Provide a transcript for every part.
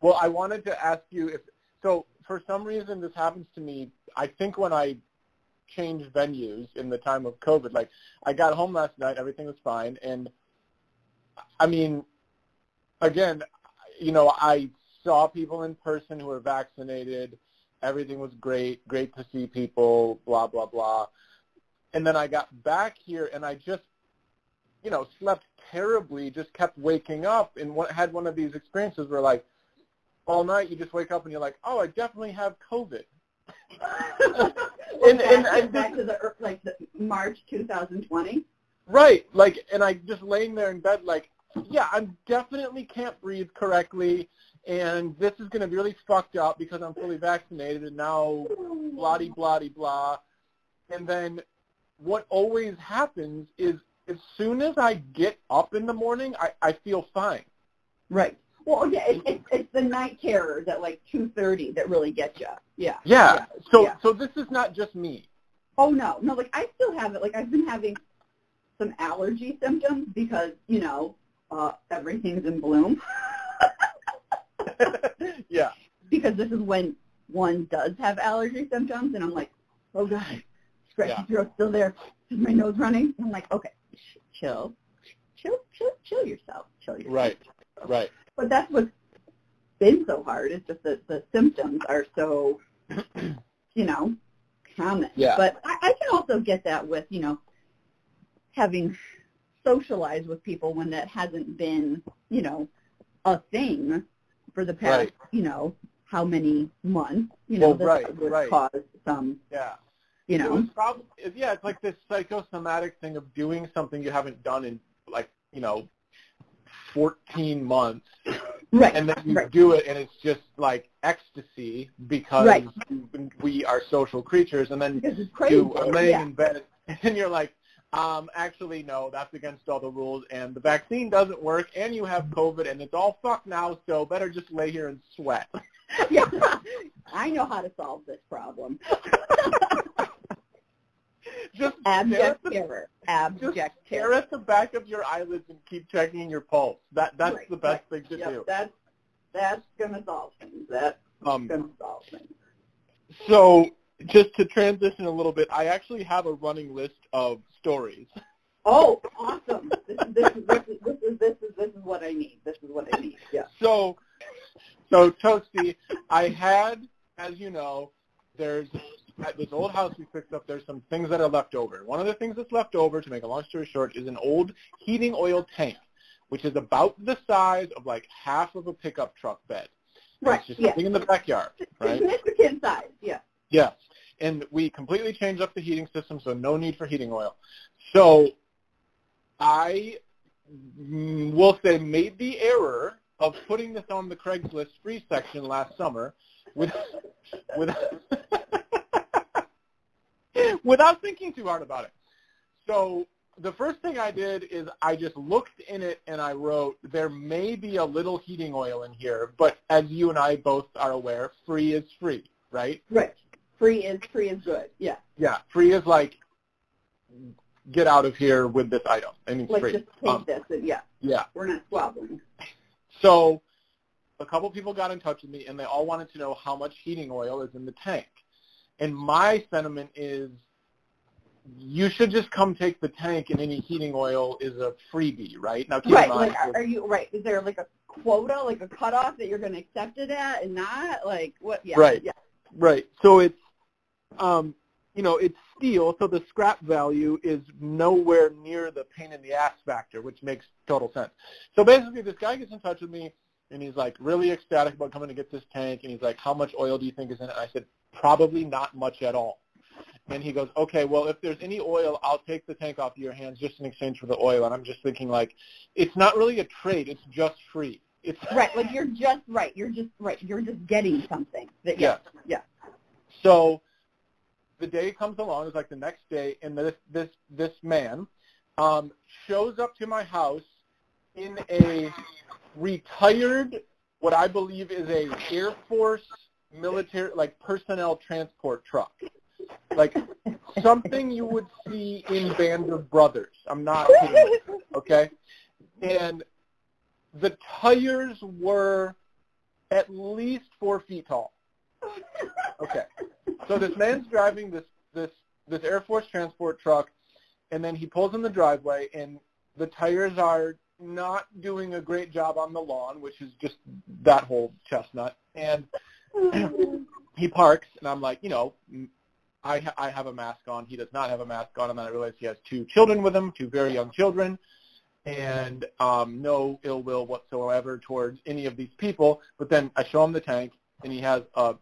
Well, I wanted to ask you if so. For some reason, this happens to me. I think when I change venues in the time of COVID, like I got home last night, everything was fine, and I mean, again, you know, I saw people in person who were vaccinated. Everything was great. Great to see people. Blah blah blah. And then I got back here, and I just, you know, slept terribly. Just kept waking up, and had one of these experiences where, like, all night you just wake up and you're like, oh, I definitely have COVID. and, and, and back to the like the March 2020. Right, like, and I just laying there in bed, like, yeah, I'm definitely can't breathe correctly, and this is going to be really fucked up because I'm fully vaccinated, and now blah blah blah. And then what always happens is as soon as I get up in the morning, I, I feel fine. Right. Well, yeah, it, it, it's the night terrors at like two thirty that really get you. Yeah. Yeah. yeah. So yeah. so this is not just me. Oh no, no. Like I still have it. Like I've been having some allergy symptoms because you know uh, everything's in bloom. yeah. Because this is when one does have allergy symptoms, and I'm like, oh god, scratchy yeah. throat still there. Is my nose running? And I'm like, okay, chill, chill, chill, chill yourself, chill yourself. Right. Right. But that's what's been so hard. It's just that the symptoms are so, you know, common. Yeah. But I, I can also get that with, you know, having socialized with people when that hasn't been, you know, a thing for the past, right. you know, how many months, you know, well, that right, would right. cause some, yeah. you know. It probably, yeah, it's like this psychosomatic thing of doing something you haven't done in, like, you know, 14 months. Right. And then you right. do it and it's just like ecstasy because right. we are social creatures and then you are laying yeah. in bed and you're like, um, actually, no, that's against all the rules, and the vaccine doesn't work, and you have COVID, and it's all fucked now, so better just lay here and sweat. yeah, I know how to solve this problem. just abject the, terror. Abject just terror. stare at the back of your eyelids and keep checking your pulse. That that's right, the best right. thing to yep, do. That's that's gonna solve things. That's um, gonna solve things. So just to transition a little bit, I actually have a running list of stories. Oh, awesome! This is this is this is this is this is this is what I need. This is what I need. Yeah. So, so Toasty, I had, as you know, there's at this old house we fixed up. There's some things that are left over. One of the things that's left over, to make a long story short, is an old heating oil tank, which is about the size of like half of a pickup truck bed. Right. It's just yeah. sitting in the backyard. Right. Significant size. Yeah. Yes. And we completely changed up the heating system, so no need for heating oil. So I will say made the error of putting this on the Craigslist free section last summer with, with without thinking too hard about it. So the first thing I did is I just looked in it and I wrote, there may be a little heating oil in here, but as you and I both are aware, free is free, right? Right. Free is free is good. Yeah. Yeah. Free is like get out of here with this item. I mean, like free. just take um, this. And yeah. Yeah. We're not squabbling. So a couple people got in touch with me and they all wanted to know how much heating oil is in the tank. And my sentiment is you should just come take the tank and any heating oil is a freebie, right? Now keep right. in mind Like, are, are you right? Is there like a quota, like a cutoff that you're going to accept it at, and not like what? Yeah. Right. Yeah. Right. So it's um you know, it's steel, so the scrap value is nowhere near the pain in the ass factor, which makes total sense. So basically this guy gets in touch with me and he's like really ecstatic about coming to get this tank and he's like, How much oil do you think is in it? And I said, Probably not much at all. And he goes, okay, well, if there's any oil, I'll take the tank off your hands just in exchange for the oil. And I'm just thinking, like, it's not really a trade. It's just free. It's right. Like you're just right. You're just right. You're just getting something. That, yeah. Yeah. So the day comes along. It's like the next day, and this this this man um, shows up to my house in a retired, what I believe is a Air Force military, like personnel transport truck like something you would see in Band of Brothers. I'm not kidding. Okay, and the tires were at least four feet tall. Okay. So this man's driving this this this Air Force transport truck, and then he pulls in the driveway, and the tires are not doing a great job on the lawn, which is just that whole chestnut. And he parks, and I'm like, you know, I ha- I have a mask on. He does not have a mask on, and then I realize he has two children with him, two very young children, and um, no ill will whatsoever towards any of these people. But then I show him the tank, and he has a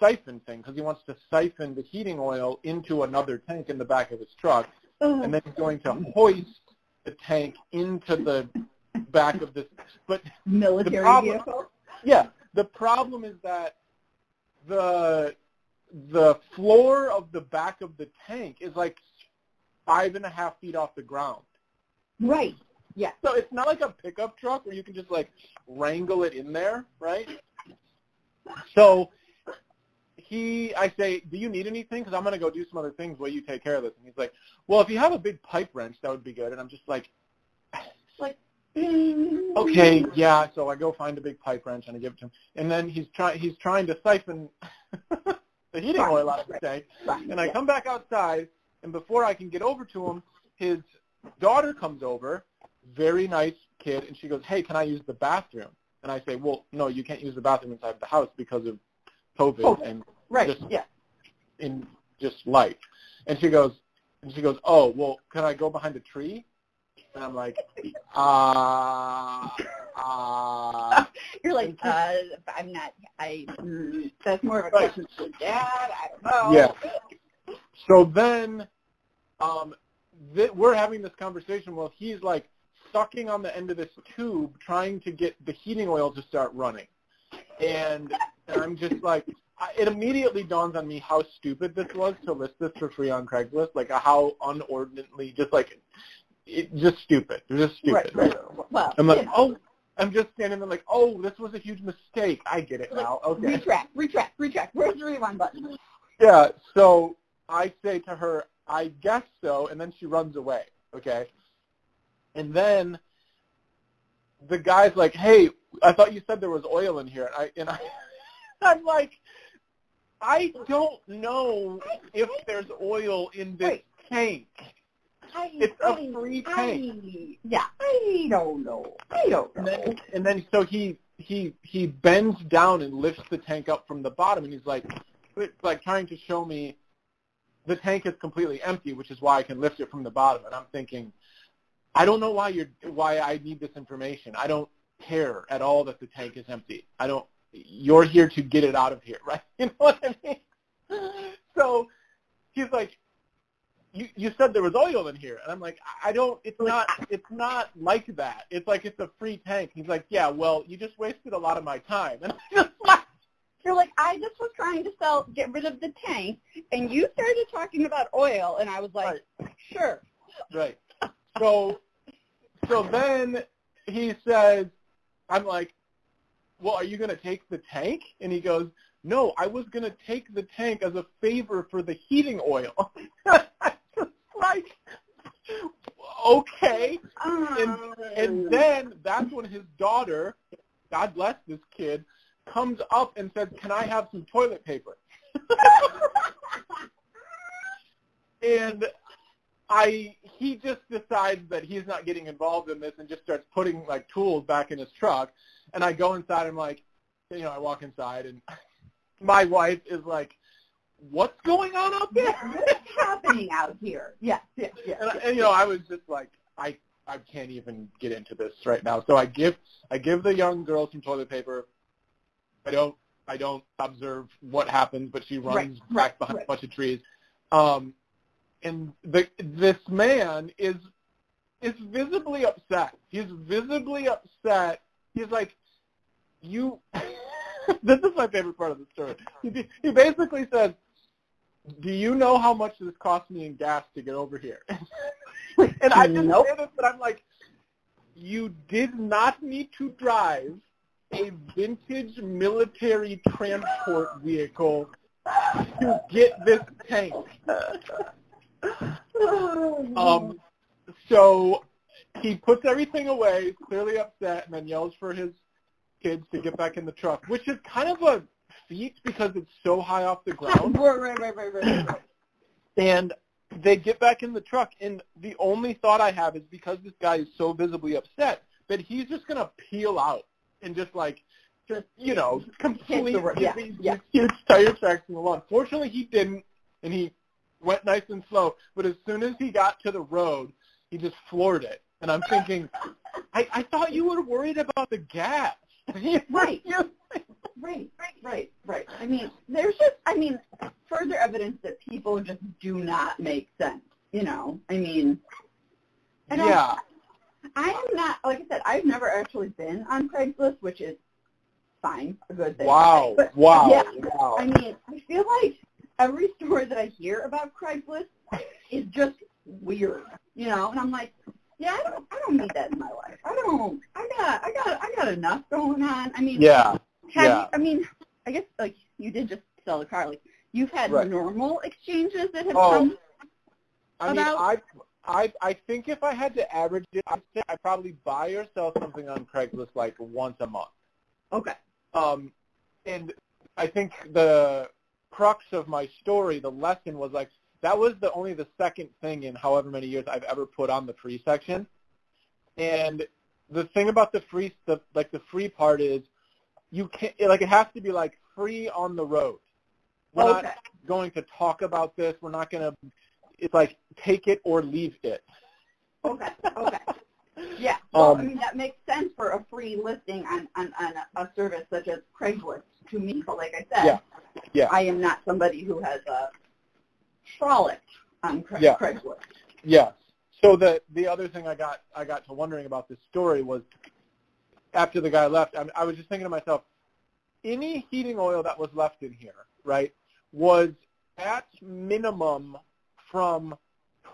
siphon thing because he wants to siphon the heating oil into another tank in the back of his truck, and then he's going to hoist the tank into the back of this. But Military problem- vehicle. yeah, the problem is that the the floor of the back of the tank is like five and a half feet off the ground. Right. Yeah. So it's not like a pickup truck where you can just like wrangle it in there, right? So he, I say, do you need anything? Because I'm going to go do some other things while you take care of this. And he's like, well, if you have a big pipe wrench, that would be good. And I'm just like, Like. Okay, yeah. So I go find a big pipe wrench and I give it to him. And then he's trying, he's trying to siphon the heating Right, oil out of the tank. Right. And I come back outside, and before I can get over to him, his daughter comes over, very nice kid, and she goes, hey, can I use the bathroom? And I say, well, no, you can't use the bathroom inside the house because of COVID COVID. and Right. just Yes. in just life. And she goes, and she goes, oh, well, can I go behind a tree? And I'm like, ah, ah. You're like, uh, I'm not. I. Mm, that's more of a question for Dad. I don't know. Yeah. So then, um, th- we're having this conversation while he's like sucking on the end of this tube, trying to get the heating oil to start running, and, and I'm just like, I, it immediately dawns on me how stupid this was to list this for free on Craigslist, like how unordinately, just like, it, just stupid, They're just stupid. Right. Right. Well. I'm you like, know, oh, I'm just standing there like, oh, this was a huge mistake. I get it like, now. Okay. Retract. Retract. Retract. Where's the rewind button? Yeah, so I say to her, I guess so, and then she runs away, okay? And then the guy's like, hey, I thought you said there was oil in here. And, I, and I, I'm like, I don't know if there's oil in this Wait. tank. I, It's a free tank. yeah. I don't know. I don't And know. then, and then so he, he, he bends down and lifts the tank up from the bottom, and he's like, it's like trying to show me the tank is completely empty, which is why I can lift it from the bottom. And I'm thinking, I don't know why you're why I need this information. I don't care at all that the tank is empty. I don't. You're here to get it out of here, right? You know what I mean? So he's like, you you said there was oil in here, and I'm like, I don't. It's not. It's not like that. It's like it's a free tank. He's like, yeah. Well, you just wasted a lot of my time, and I'm just like, You're like, I just was trying to sell, get rid of the tank, and you started talking about oil, and I was like, sure. Right. So, so then he says, I'm like, well, are you going to take the tank? And he goes, no, I was going to take the tank as a favor for the heating oil. Like, okay. And, and oh. then that's when his daughter, God bless this kid, comes up and says, can I have some toilet paper? and I he just decides that he's not getting involved in this and just starts putting like tools back in his truck. And I go inside. and I'm like, you know, I walk inside and my wife is like, "What's going on out there?" What's happening out here? Yes, yes, yes. and, I, and you know, I was just like, I I can't even get into this right now. So I give I give the young girl some toilet paper. I don't I don't observe what happens, but she runs Right, back right, behind right. a bunch of trees. Um, and the this man is is visibly upset. He's visibly upset. He's like, you. this is my favorite part of the story. He, he basically says, "Do you know how much this cost me in gas to get over here?" and I just Nope. say this, but I'm like, you did not need to drive a vintage military transport vehicle to get this tank. Um, so he puts everything away, clearly upset, and then yells for his kids to get back in the truck, which is kind of a feat because it's so high off the ground. right, right, right, right, right, right. And they get back in the truck, and the only thought I have is because this guy is so visibly upset that he's just gonna peel out and just like, just you know, completely the. Yeah, these, yeah. huge tire tracks in the lawn. Fortunately, he didn't, and he went nice and slow. But as soon as he got to the road, he just floored it. And I'm thinking, I, I thought you were worried about the gas. Right. you- Right, right, right. Right. I mean, there's just, I mean, further evidence that people just do not make sense. You know, I mean, I don't- yeah. I am not, like I said, I've never actually been on Craigslist, which is fine, a good thing. Wow. But, wow. yeah, Wow. I mean, I feel like every story that I hear about Craigslist is just weird, you know, and I'm like, yeah, I don't, I don't need that in my life. I don't, I got, I got, I got enough going on. I mean, yeah. Have yeah. you, I mean, I guess like you did just sell the car. Like you've had Right. normal exchanges that have Oh, come. I mean, about- I, I, I think if I had to average it, I'd say I probably buy or sell something on Craigslist like once a month. Okay. Um, and I think the crux of my story, the lesson was like that was the only the second thing in however many years I've ever put on the free section. And the thing about the free, the like the free part is you can't like it has to be like free on the road. We're okay. not going to talk about this. We're not going to. It's like take it or leave it. Okay. Okay. Yeah. Well, I Um, mean, that makes sense for a free listing on, on, on a, service such as Craigslist to me. But like I said, Yeah. Yeah. I am not somebody who has a frolic on Cra- Yeah. Craigslist. Yes. So the the other thing I got I got to wondering about this story was after the guy left, I, I was just thinking to myself, any heating oil that was left in here, right, was at minimum from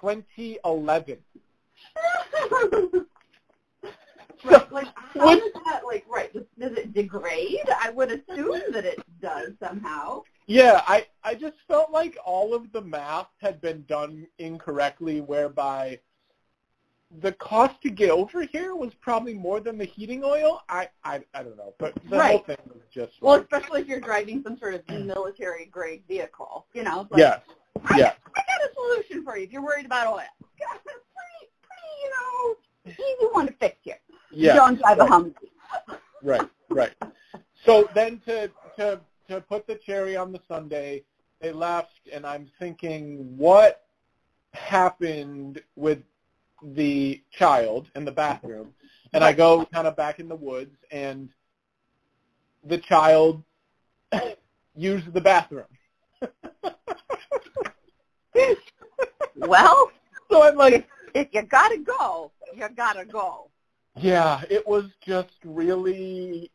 2011. right. Like, how does that, like, right, does, does it degrade? I would assume that it does somehow. Yeah, I I just felt like all of the math had been done incorrectly, whereby the cost to get over here was probably more than the heating oil. I I, I don't know, but the whole thing was just Well, especially if you're driving some sort of military grade vehicle, you know. Like, yes, I, yes. I got a solution for you if you're worried about oil. Got a pretty, pretty, you know, easy one to fix here. Yeah. Don't drive a. Humvee. Right, right. So then to to to put the cherry on the sundae, they left, and I'm thinking, what happened with the child in the bathroom? And I go kind of back in the woods, and the child used the bathroom. Well, so I'm like, if you gotta go, you gotta go. Yeah, it was just really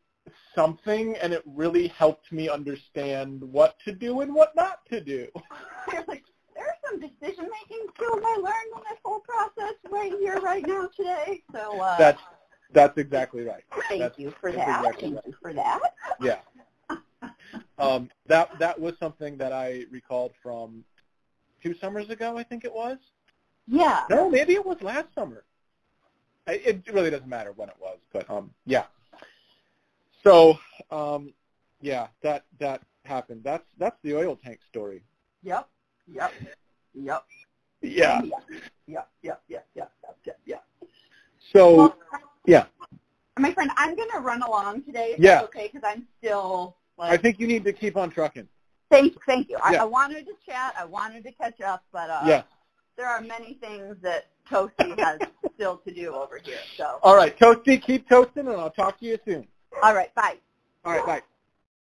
something, and it really helped me understand what to do and what not to do. There's some decision making skills I learned in this right here, right now, today. So uh, That's that's exactly right. thank that's- you for that. exactly thank right. you for that. Yeah. Um, that that was something that I recalled from two summers ago, I think it was. Yeah. No, maybe it was last summer. I, it really doesn't matter when it was, but um, yeah. So, um, yeah, that that happened. That's that's the oil tank story. Yep. Yep. Yep. Yeah. Yep. Yep. Yep. Yep. Yep. Yep. So, Well, yeah, my friend, I'm gonna run along today. If Yeah. that's okay, because I'm still like. I think you need to keep on trucking. Thank you. Thank you. I, Yeah. I wanted to chat. I wanted to catch up, but uh, Yes. there are many things that Toasty has still to do over here. So, All right, Toasty, keep toasting, and I'll talk to you soon. all right. Bye. All right, bye.